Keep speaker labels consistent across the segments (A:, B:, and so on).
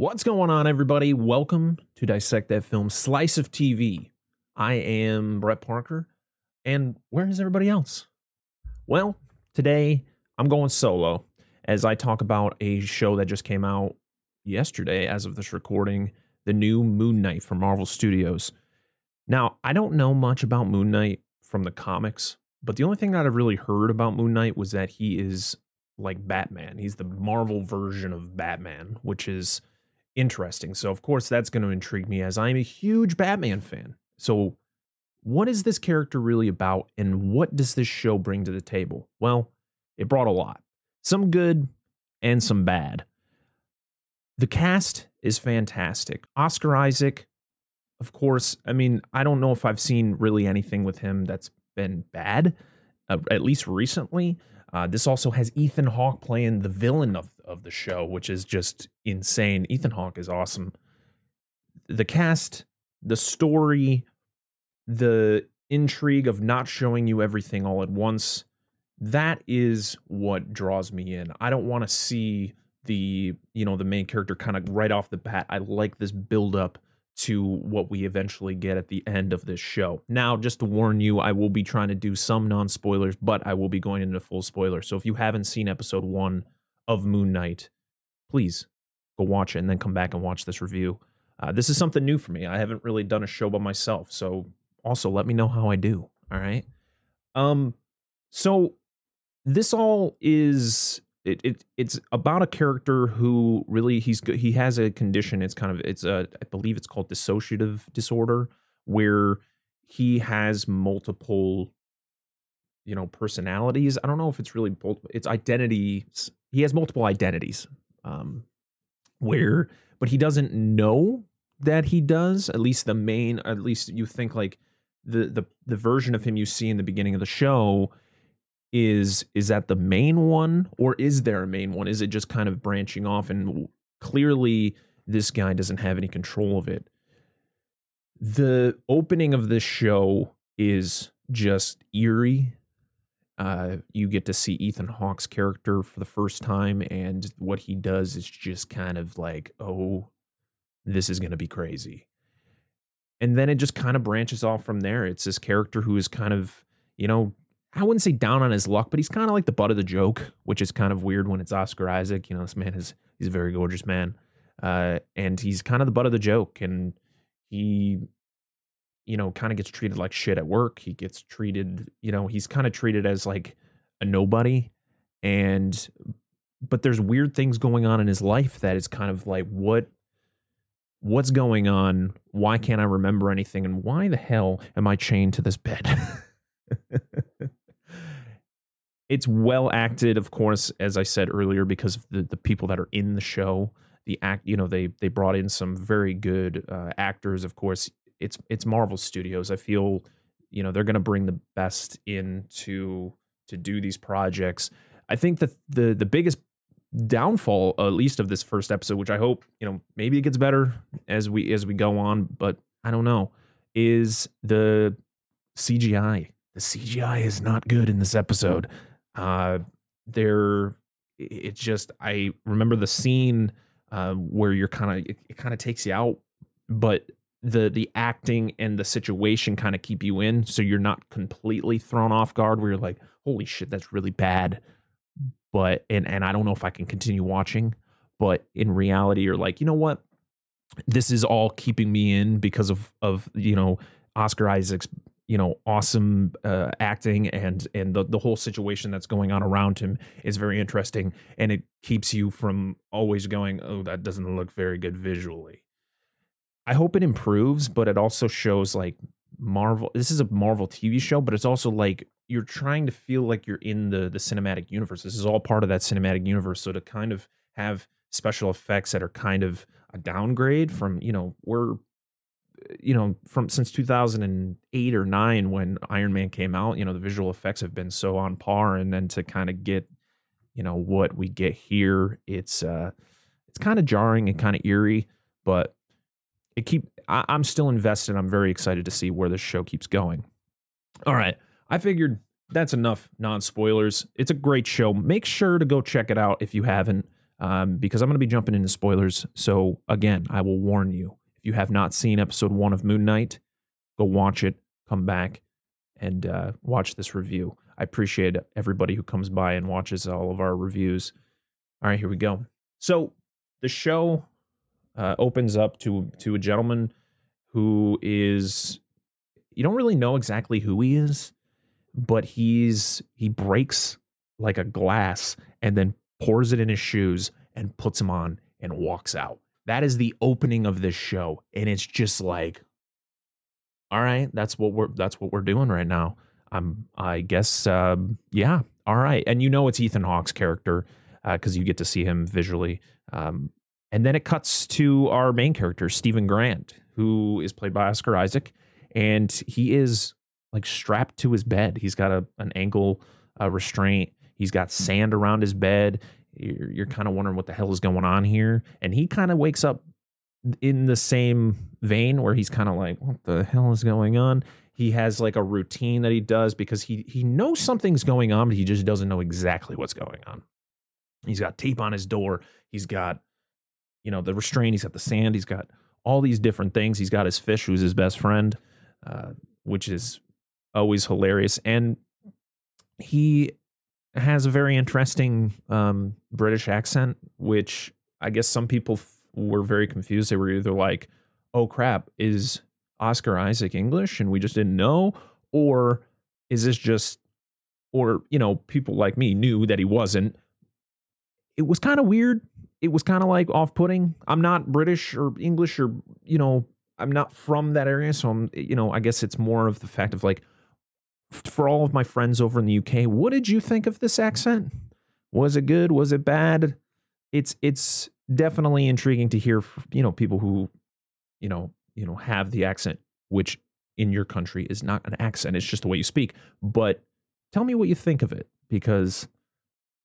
A: What's going on, everybody? Welcome to Dissect That Film Slice of TV. I am Brett Parker, and where is everybody else? Well, today I'm going solo as I talk about a show that just came out yesterday, as of this recording, the new Moon Knight from Marvel Studios. Now, I don't know much about Moon Knight from the comics, but the only thing that I've really heard about Moon Knight was that he is like Batman. He's the Marvel version of Batman, which is interesting. So, of course, that's going to intrigue me as I'm a huge Batman fan. So, what is this character really about, and what does this show bring to the table? Well, it brought a lot some good and some bad. The cast is fantastic. Oscar Isaac, of course, I mean, I don't know if I've seen really anything with him that's been bad, uh, at least recently. Uh, this also has Ethan Hawke playing the villain of, of the show, which is just insane. Ethan Hawke is awesome. The cast, the story, the intrigue of not showing you everything all at once, that is what draws me in. I don't want to see the, you know, the main character kind of right off the bat. I like this build up to what we eventually get at the end of this show. Now, just to warn you, I will be trying to do some non spoilers, but I will be going into full spoilers. So if you haven't seen episode one of Moon Knight, please go watch it and then come back and watch this review. Uh, this is something new for me. I haven't really done a show by myself. So also let me know how I do. All right. Um, so this all is it, it it's about a character who really he's he has a condition it's kind of it's a i believe it's called dissociative disorder where he has multiple you know personalities. I don't know if it's really it's identities he has multiple identities um where but he doesn't know that he does at least the main at least you think like the the the version of him you see in the beginning of the show is is that the main one or is there a main one is it just kind of branching off and clearly this guy doesn't have any control of it the opening of this show is just eerie uh, you get to see Ethan Hawke's character for the first time, and what he does is just kind of like, oh, this is going to be crazy. And then it just kind of branches off from there. It's this character who is kind of, you know, I wouldn't say down on his luck, but he's kind of like the butt of the joke, which is kind of weird when it's Oscar Isaac. You know, this man is he's a very gorgeous man, uh, and he's kind of the butt of the joke, and he, you know, kind of gets treated like shit at work. He gets treated, you know, he's kind of treated as like a nobody, and but there's weird things going on in his life that is kind of like what what's going on? Why can't i remember anything? And why the hell am i chained to this bed it's well acted, of course, as I said earlier, because of the, the people that are in the show. The act, you know, they they brought in some very good uh, actors. Of course, it's it's Marvel Studios. I feel, you know, they're going to bring the best in to to do these projects. I think that the the biggest downfall, at least of this first episode, which I hope you know maybe it gets better as we as we go on, but I don't know, is the CGI. The CGI is not good in this episode. Uh, there, it's just I remember the scene uh, where you're kind of it, it kind of takes you out, but the the acting and the situation kind of keep you in, so you're not completely thrown off guard. Where you're like, holy shit, that's really bad. But and and I don't know if I can continue watching. But in reality, you're like, you know what? This is all keeping me in because of of you know Oscar Isaac's you know awesome uh, acting and and the, the whole situation that's going on around him is very interesting and it keeps you from always going oh that doesn't look very good visually. I hope it improves but it also shows like marvel this is a marvel tv show but it's also like you're trying to feel like you're in the the cinematic universe. This is all part of that cinematic universe so to kind of have special effects that are kind of a downgrade from you know we're you know from since 2008 or 9 when iron man came out you know the visual effects have been so on par and then to kind of get you know what we get here it's uh it's kind of jarring and kind of eerie but it keep I, i'm still invested. I'm very excited to see where this show keeps going. All right. I figured that's enough non spoilers it's a great show. Make sure to go check it out if you haven't um, because I'm going to be jumping into spoilers. So, again, I will warn you if you have not seen episode one of Moon Knight, go watch it, come back, and uh, watch this review. I appreciate everybody who comes by and watches all of our reviews. All right, here we go. So, the show uh, opens up to to a gentleman who is you don't really know exactly who he is, but he's he breaks like a glass and then pours it in his shoes and puts them on and walks out. That is the opening of this show and it's just like all right, that's what we're that's what we're doing right now. I'm I guess um, yeah, all right. And you know it's Ethan Hawke's character because uh, you get to see him visually. Um, and then it cuts to our main character, Steven Grant, who is played by Oscar Isaac, and he is like strapped to his bed. He's got a an ankle uh, restraint. He's got sand around his bed. You're, you're kind of wondering what the hell is going on here, and he kind of wakes up in the same vein where he's kind of like, what the hell is going on? He has like a routine that he does because he he knows something's going on, but he just doesn't know exactly what's going on. He's got tape on his door. He's got you know, the restraint, he's got the sand, he's got all these different things. He's got his fish, who's his best friend, uh, which is always hilarious. And he has a very interesting um, British accent, which I guess some people f- were very confused. They were either like, oh crap, is Oscar Isaac English and we just didn't know? Or is this just, or, you know, people like me knew that he wasn't. It was kind of weird it was kind of like off putting. I'm not British or English or, you know, I'm not from that area. So I'm, you know, I guess it's more of the fact of like, for all of my friends over in the UK, what did you think of this accent? Was it good? Was it bad? It's, it's definitely intriguing to hear, you know, people who, you know, you know, have the accent, which in your country is not an accent. It's just the way you speak. But tell me what you think of it because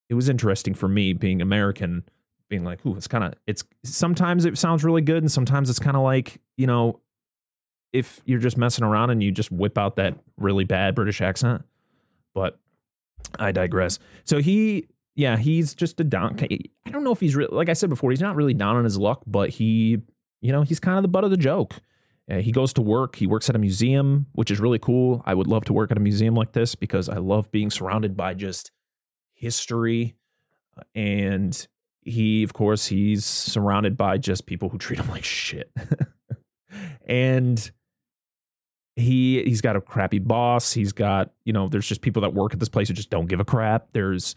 A: it was interesting for me being American being like, ooh, it's kind of it's sometimes it sounds really good, and sometimes it's kind of like, you know, if you're just messing around and you just whip out that really bad British accent. But I digress. So he yeah, he's just a down. I don't know if he's really, like I said before, he's not really down on his luck, but he, you know, he's kind of the butt of the joke. Uh, he goes to work. He works at a museum, which is really cool. I would love to work at a museum like this because I love being surrounded by just history uh, and he of course he's surrounded by just people who treat him like shit and he he's got a crappy boss. He's got you know there's just people that work at this place who just don't give a crap. There's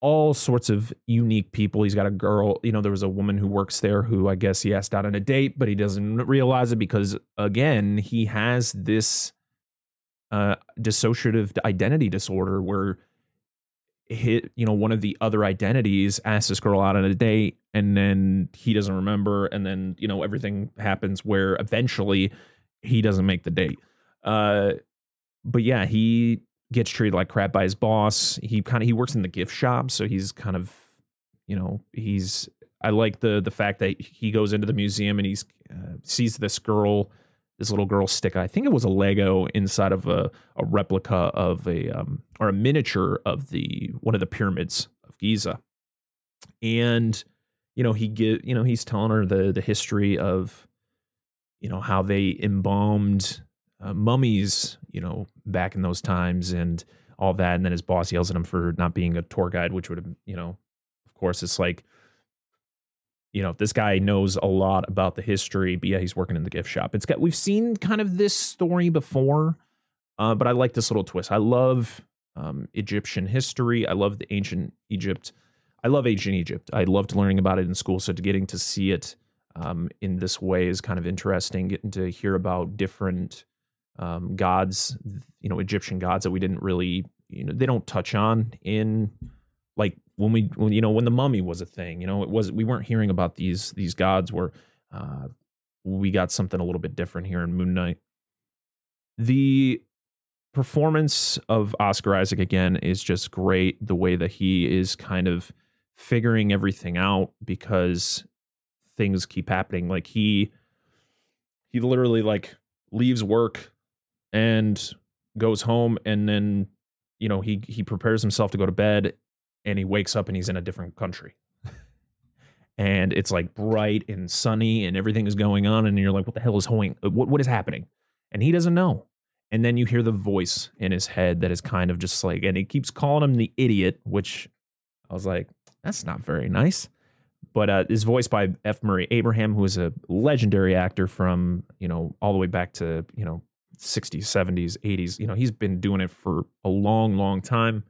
A: all sorts of unique people. He's got a girl you know there was a woman who works there who i guess he asked out on a date but he doesn't realize it because again he has this uh dissociative identity disorder where hit you know one of the other identities asks this girl out on a date and then he doesn't remember. And then you know everything happens where eventually he doesn't make the date uh but yeah he gets treated like crap by his boss he kind of he works in the gift shop so he's kind of you know he's i like the the fact that he goes into the museum and he's uh, sees this girl this little girl stick. I think it was a Lego inside of a, a replica of a um, or a miniature of the one of the pyramids of Giza. And you know he get you know he's telling her the the history of you know how they embalmed uh, mummies you know back in those times and all that and then his boss yells at him for not being a tour guide which would have you know of course it's like you know, this guy knows a lot about the history, but yeah, he's working in the gift shop. It's got we've seen kind of this story before, uh, but I like this little twist. I love um, Egyptian history. I love the ancient Egypt. I love ancient Egypt. I loved learning about it in school. So getting to see it um, in this way is kind of interesting. Getting to hear about different um, gods, you know, Egyptian gods that we didn't really, you know, they don't touch on in like when we when, you know when the mummy was a thing you know it was we weren't hearing about these these gods where uh, we got something a little bit different here in moon knight the performance of oscar isaac again is just great the way that he is kind of figuring everything out because things keep happening. Like he he literally like leaves work and goes home and then you know he he prepares himself to go to bed and he wakes up and he's in a different country. and it's like bright and sunny and everything is going on and you're like what the hell is going uh, what what is happening? And he doesn't know. And then you hear the voice in his head that is kind of just like and he keeps calling him the idiot which i was like that's not very nice but uh, is voiced by F. Murray Abraham, who is a legendary actor from you know all the way back to you know 60s, 70s, 80s. You know he's been doing it for a long, long time,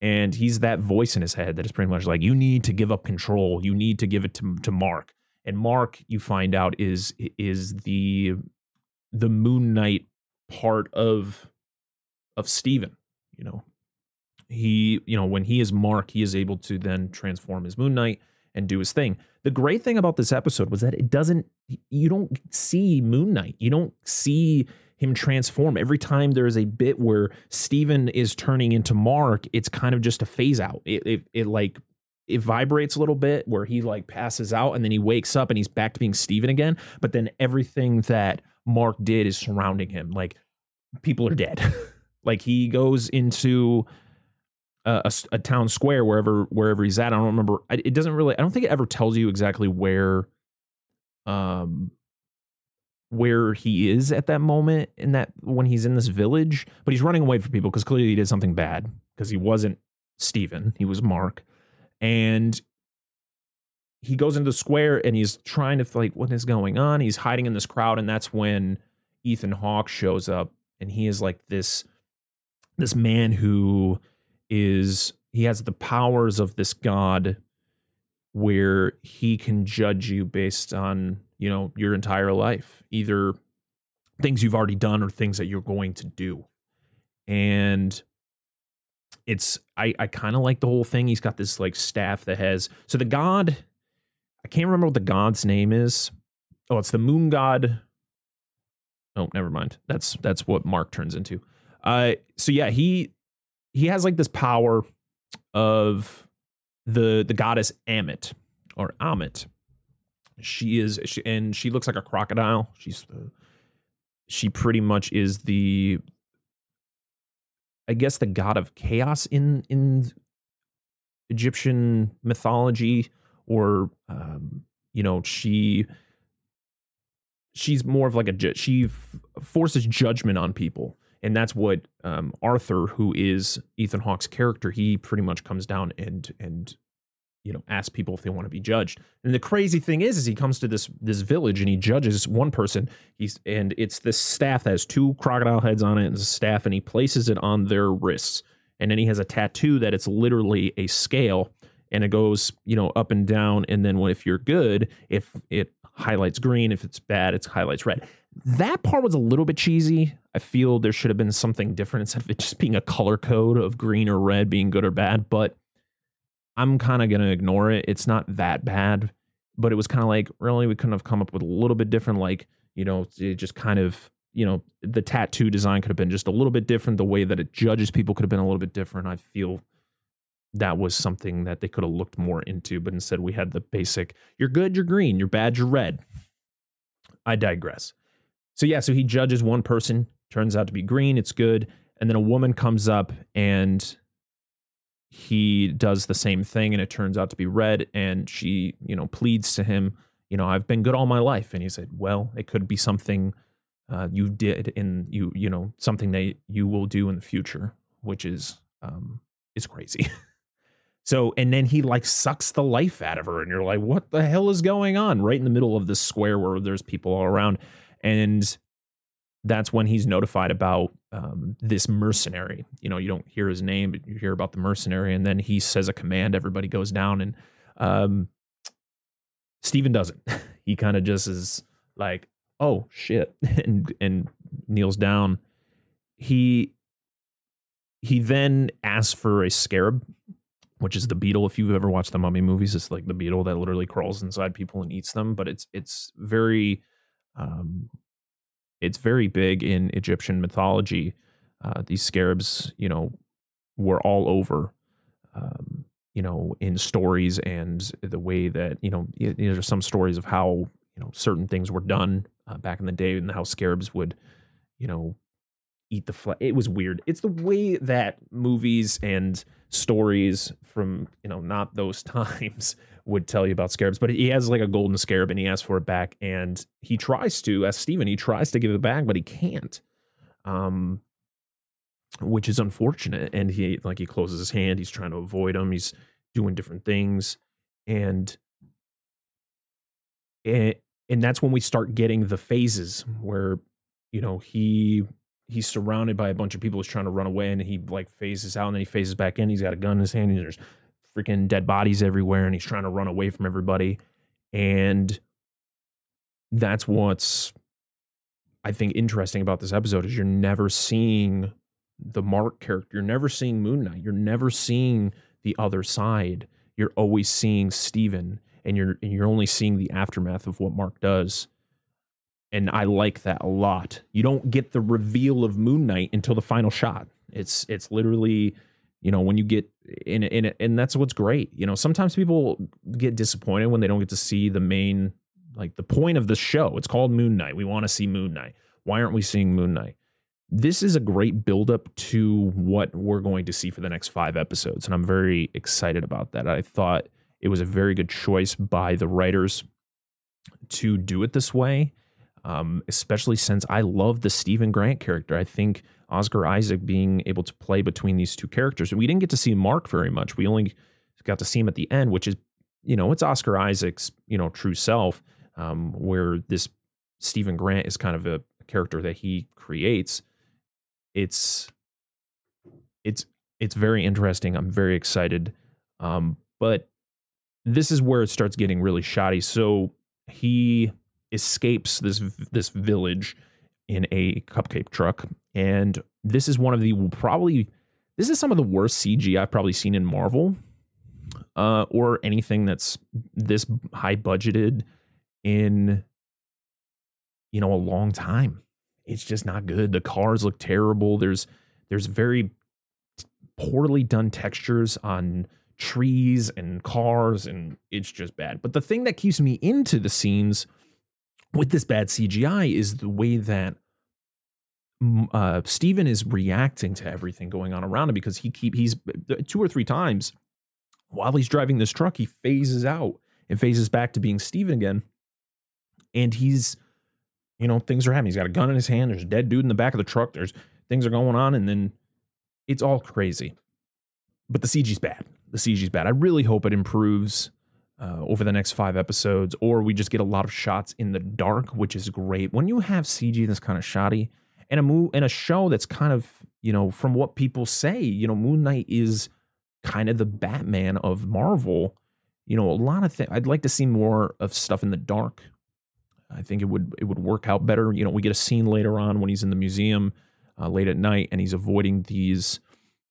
A: and he's that voice in his head that is pretty much like you need to give up control, you need to give it to to Mark, and Mark you find out is is the the Moon Knight part of of Steven, you know. He, you know, when he is Mark, he is able to then transform his Moon Knight and do his thing. The great thing about this episode was that it doesn't, you don't see Moon Knight. You don't see him transform. Every time there is a bit where Steven is turning into Mark, it's kind of just a phase out. It, it, it like, it vibrates a little bit where he like passes out and then he wakes up and he's back to being Steven again. But then everything that Mark did is surrounding him. Like people are dead. like he goes into a, a, town square wherever wherever he's at. I don't remember. It doesn't really. I don't think it ever tells you exactly where, um, where he is at that moment in that when he's in this village. But he's running away from people because clearly he did something bad because he wasn't Steven. He was Mark, and he goes into the square and he's trying to like what is going on. He's hiding in this crowd, and that's when Ethan Hawke shows up, and he is like this this man who is he has the powers of this god where he can judge you based on you know your entire life either things you've already done or things that you're going to do. And it's i i kind of like the whole thing. He's got this like staff that has so the god i can't remember what the god's name is. Oh it's the moon god. Oh never mind. That's that's what mark turns into. Uh so yeah he he has like this power of the the goddess Ammit or Ammit. She is she, and she looks like a crocodile. She's the she pretty much is the I guess the god of chaos in in Egyptian mythology or um, you know she she's more of like a she forces judgment on people and that's what um, Arthur, who is Ethan Hawke's character, he pretty much comes down and and you know asks people if they want to be judged. And the crazy thing is, is he comes to this this village and he judges one person. He's and it's this staff that has two crocodile heads on it and a staff, and he places it on their wrists. And then he has a tattoo that it's literally a scale and it goes you know up and down and then if you're good if it highlights green if it's bad it highlights red that part was a little bit cheesy. I feel there should have been something different instead of it just being a color code of green or red being good or bad, but I'm kind of going to ignore it. It's not that bad, but it was kind of like, really, we couldn't have come up with a little bit different, like, you know, it just kind of, you know, the tattoo design could have been just a little bit different. The way that it judges people could have been a little bit different. I feel that was something that they could have looked more into, but instead we had the basic you're good, you're green, you're bad, you're red. I digress. So yeah, so he judges one person, turns out to be green, it's good, and then a woman comes up and he does the same thing and it turns out to be red and she, you know, pleads to him, you know, I've been good all my life and he said, "Well, it could be something uh, you did in you, you know, something that you will do in the future, which is um is crazy." So, and then he like sucks the life out of her, and you're like, what the hell is going on? Right in the middle of this square where there's people all around and that's when he's notified about um, this mercenary. You know, you don't hear his name, but you hear about the mercenary, and then he says a command. Everybody goes down, and um, Steven doesn't. he kind of just is like, "Oh shit," and and kneels down. He he then asks for a scarab, which is the beetle. If you've ever watched the Mummy movies, it's like the beetle that literally crawls inside people and eats them. But it's it's very um, it's very big in Egyptian mythology. Uh, these scarabs, you know, were all over, um, you know, in stories and the way that you know, there's some stories of how you know certain things were done uh, back in the day and how scarabs would, you know, eat the flesh. It was weird. It's the way that movies and stories from you know not those times would tell you about scarabs. But he has like a golden scarab and he asks for it back, and he tries to, as Steven, he tries to give it back, but he can't. Um, which is unfortunate. And he like he closes his hand. He's trying to avoid him. He's doing different things, and and and that's when we start getting the phases where you know he he's surrounded by a bunch of people who's trying to run away and he like phases out and then he phases back in he's got a gun in his hand and there's freaking dead bodies everywhere and he's trying to run away from everybody. And that's what's i think interesting about this episode is you're never seeing the mark character. You're never seeing moon knight. You're never seeing the other side. You're always seeing steven and you're and you're only seeing the aftermath of what mark does. And I like that a lot. You don't get the reveal of Moon Knight until the final shot. It's it's literally, you know, when you get in in and that's what's great. You know, sometimes people get disappointed when they don't get to see the main, like the point of the show. It's called Moon Knight. We want to see Moon Knight. Why aren't we seeing Moon Knight? This is a great buildup to what we're going to see for the next five episodes, and I'm very excited about that. I thought it was a very good choice by the writers to do it this way um, especially since I love the Steven Grant character. I think Oscar Isaac being able to play between these two characters. We didn't get to see Mark very much. We only got to see him at the end, which is, you know, it's Oscar Isaac's, you know, true self, um, where this Steven Grant is kind of a character that he creates. It's, it's, it's very interesting. I'm very excited. Um, but this is where it starts getting really shoddy. So he escapes this this village in a cupcake truck, and this is one of the probably this is some of the worst CG I've probably seen in Marvel, uh, or anything that's this high budgeted in you know a long time. It's just not good. The cars look terrible. There's there's very poorly done textures on trees and cars and it's just bad. But the thing that keeps me into the scenes with this bad CGI is the way that uh, Steven is reacting to everything going on around him because he keep he's uh, two or three times while he's driving this truck he phases out and phases back to being Steven again, and he's you know things are happening. He's got a gun in his hand. There's a dead dude in the back of the truck. There's things are going on, and then it's all crazy. But the CG's bad. The CG's bad. I really hope it improves uh, over the next five episodes, or we just get a lot of shots in the dark, which is great. When you have CG that's kind of shoddy, and a move and a show that's kind of you know from what people say, you know, Moon Knight is kind of the Batman of Marvel. You know, a lot of things. I'd like to see more of stuff in the dark. I think it would it would work out better. You know, we get a scene later on when he's in the museum uh, late at night and he's avoiding these.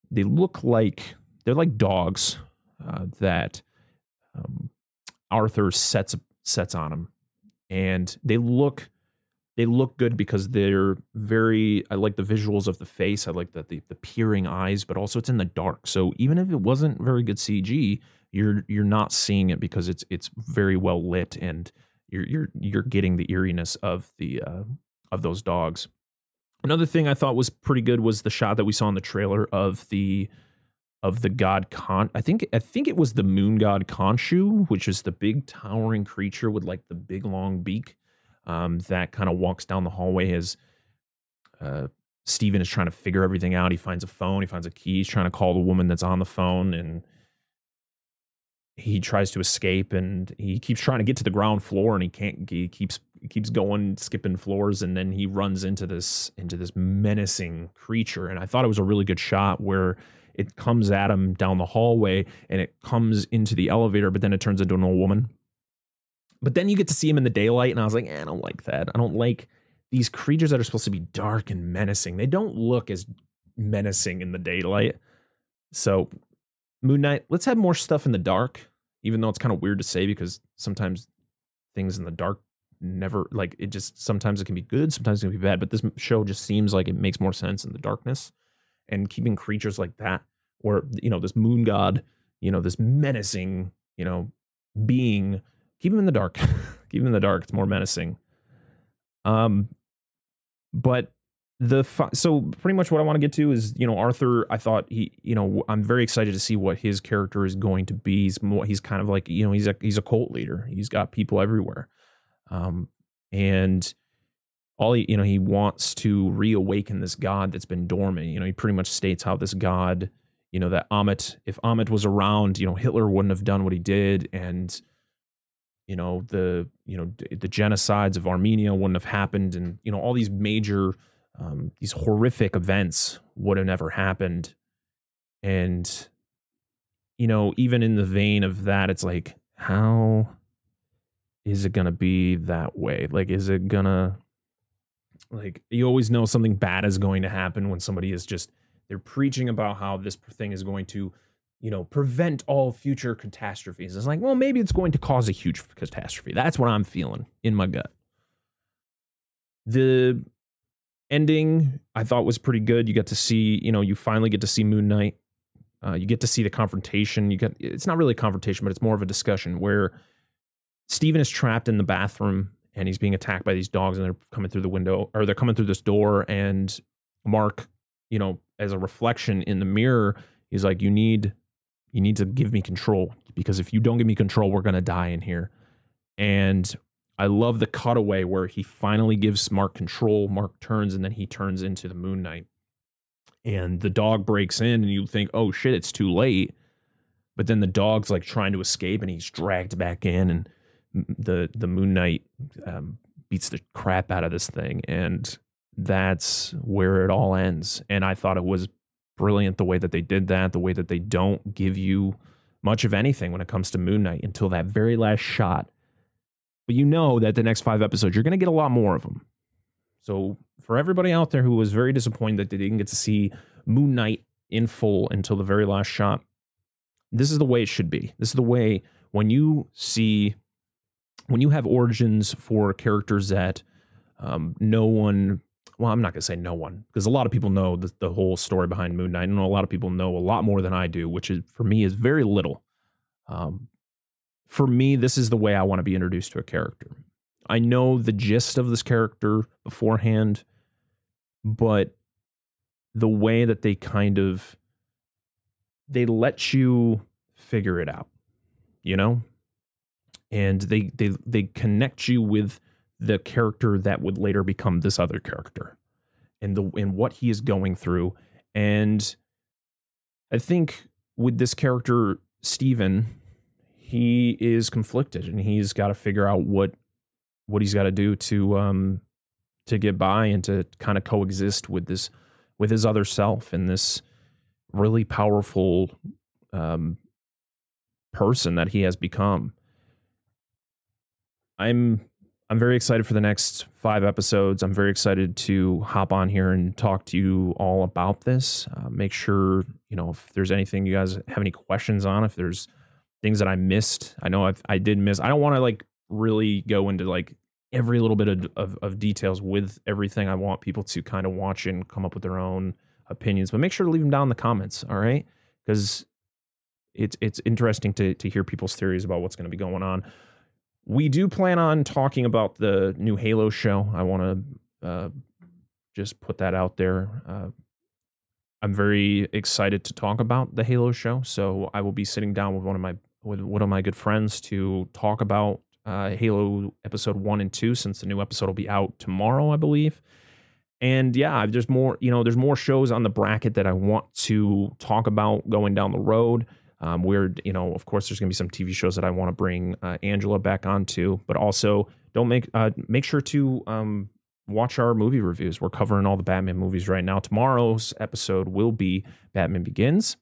A: They look like they're like dogs uh, that um, Arthur sets sets on them, and they look they look good because they're very. I like the visuals of the face. I like the, the the peering eyes, but also it's in the dark. So even if it wasn't very good CG, you're you're not seeing it because it's it's very well lit and you're you're you're getting the eeriness of the uh, of those dogs. Another thing I thought was pretty good was the shot that we saw in the trailer of the of the god Khon. I think I think it was the moon god Khonshu, which is the big towering creature with like the big long beak um, that kind of walks down the hallway as uh, Steven is trying to figure everything out. He finds a phone, he finds a key, he's trying to call the woman that's on the phone, and he tries to escape and he keeps trying to get to the ground floor and he can't he keeps keeps going skipping floors and then he runs into this into this menacing creature and I thought it was a really good shot where it comes at him down the hallway and it comes into the elevator, but then it turns into an old woman. But then you get to see him in the daylight, and I was like, eh, I don't like that. I don't like these creatures that are supposed to be dark and menacing. They don't look as menacing in the daylight. So, Moon Knight, let's have more stuff in the dark, even though it's kind of weird to say because sometimes things in the dark never like it just sometimes it can be good, sometimes it can be bad. But this show just seems like it makes more sense in the darkness and keeping creatures like that, or you know, this moon god, you know, this menacing, you know, being, keep him in the dark. keep him in the dark. It's more menacing. Um, but the fi- so pretty much what I want to get to is you know Arthur. I thought he you know I'm very excited to see what his character is going to be. He's more he's kind of like you know he's a he's a cult leader. He's got people everywhere, um, and all he you know he wants to reawaken this god that's been dormant. You know he pretty much states how this god you know that Ammit if Ammit was around you know Hitler wouldn't have done what he did and you know the you know the genocides of Armenia wouldn't have happened and you know all these major um, these horrific events would have never happened. And, you know, even in the vein of that, it's like, how is it to be that way? Like, is it to, like, you always know something bad is going to happen when somebody is just, they're preaching about how this thing is going to, you know, prevent all future catastrophes. It's like, well, maybe it's going to cause a huge catastrophe. That's what I'm feeling in my gut. The ending I thought was pretty good. You get to see, you know, you finally get to see Moon Knight. Uh, you get to see the confrontation. You get it's not really a confrontation, but it's more of a discussion where Steven is trapped in the bathroom and he's being attacked by these dogs and they're coming through the window or they're coming through this door and Mark, you know, as a reflection in the mirror, he's like, You need you need to give me control because if you don't give me control, we're gonna die in here. And I love the cutaway where he finally gives Mark control. Mark turns and then he turns into the Moon Knight. And the dog breaks in, and you think, oh shit, it's too late. But then the dog's like trying to escape and he's dragged back in, and the, the Moon Knight um, beats the crap out of this thing. And that's where it all ends. And I thought it was brilliant the way that they did that, the way that they don't give you much of anything when it comes to Moon Knight until that very last shot but you know that the next five episodes, you're going to get a lot more of them. So for everybody out there who was very disappointed that they didn't get to see Moon Knight in full until the very last shot, this is the way it should be. This is the way when you see, when you have origins for characters that um, no one, well, I'm not going to say no one, because a lot of people know the, the whole story behind Moon Knight. and a lot of people know a lot more than I do, which is for me is very little. Um, for me, this is the way I want to be introduced to a character. I know the gist of this character beforehand, but the way that they kind of they let you figure it out, you know? And they they they connect you with the character that would later become this other character and the and what he is going through. And I think with this character, Steven, he is conflicted and he's got to figure out what what he's got to do to um to get by and to kind of coexist with this with his other self and this really powerful um person that he has become i'm i'm very excited for the next five episodes i'm very excited to hop on here and talk to you all about this uh, make sure you know if there's anything you guys have any questions on if there's things that I missed. I know I've, I did miss. I don't want to like really go into like every little bit of, of, of details with everything. I want people to kind of watch and come up with their own opinions, but make sure to leave them down in the comments. All right, because it's it's interesting to to hear people's theories about what's going to be going on. We do plan on talking about the new Halo show. I want to uh, just put that out there. Uh, I'm very excited to talk about the Halo show. So I will be sitting down with one of my with one of my good friends to talk about uh, Halo episode one and two, since the new episode will be out tomorrow, I believe. And yeah, there's more, you know, there's more shows on the bracket that I want to talk about going down the road. Um, we're, you know, of course, there's going to be some TV shows that I want to bring uh, Angela back onto, but also don't make uh, make sure to um, watch our movie reviews. We're covering all the Batman movies right now. Tomorrow's episode will be Batman Begins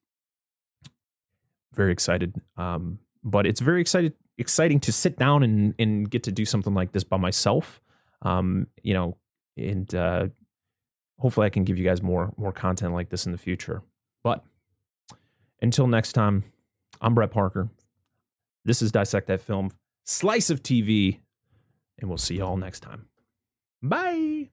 A: very excited. Um, but it's very excited exciting to sit down and and get to do something like this by myself. Um, you know, and uh, hopefully I can give you guys more more content like this in the future. But until next time, I'm Brett Parker. This is Dissect That Film, Slice of TV, and we'll see you all next time. Bye.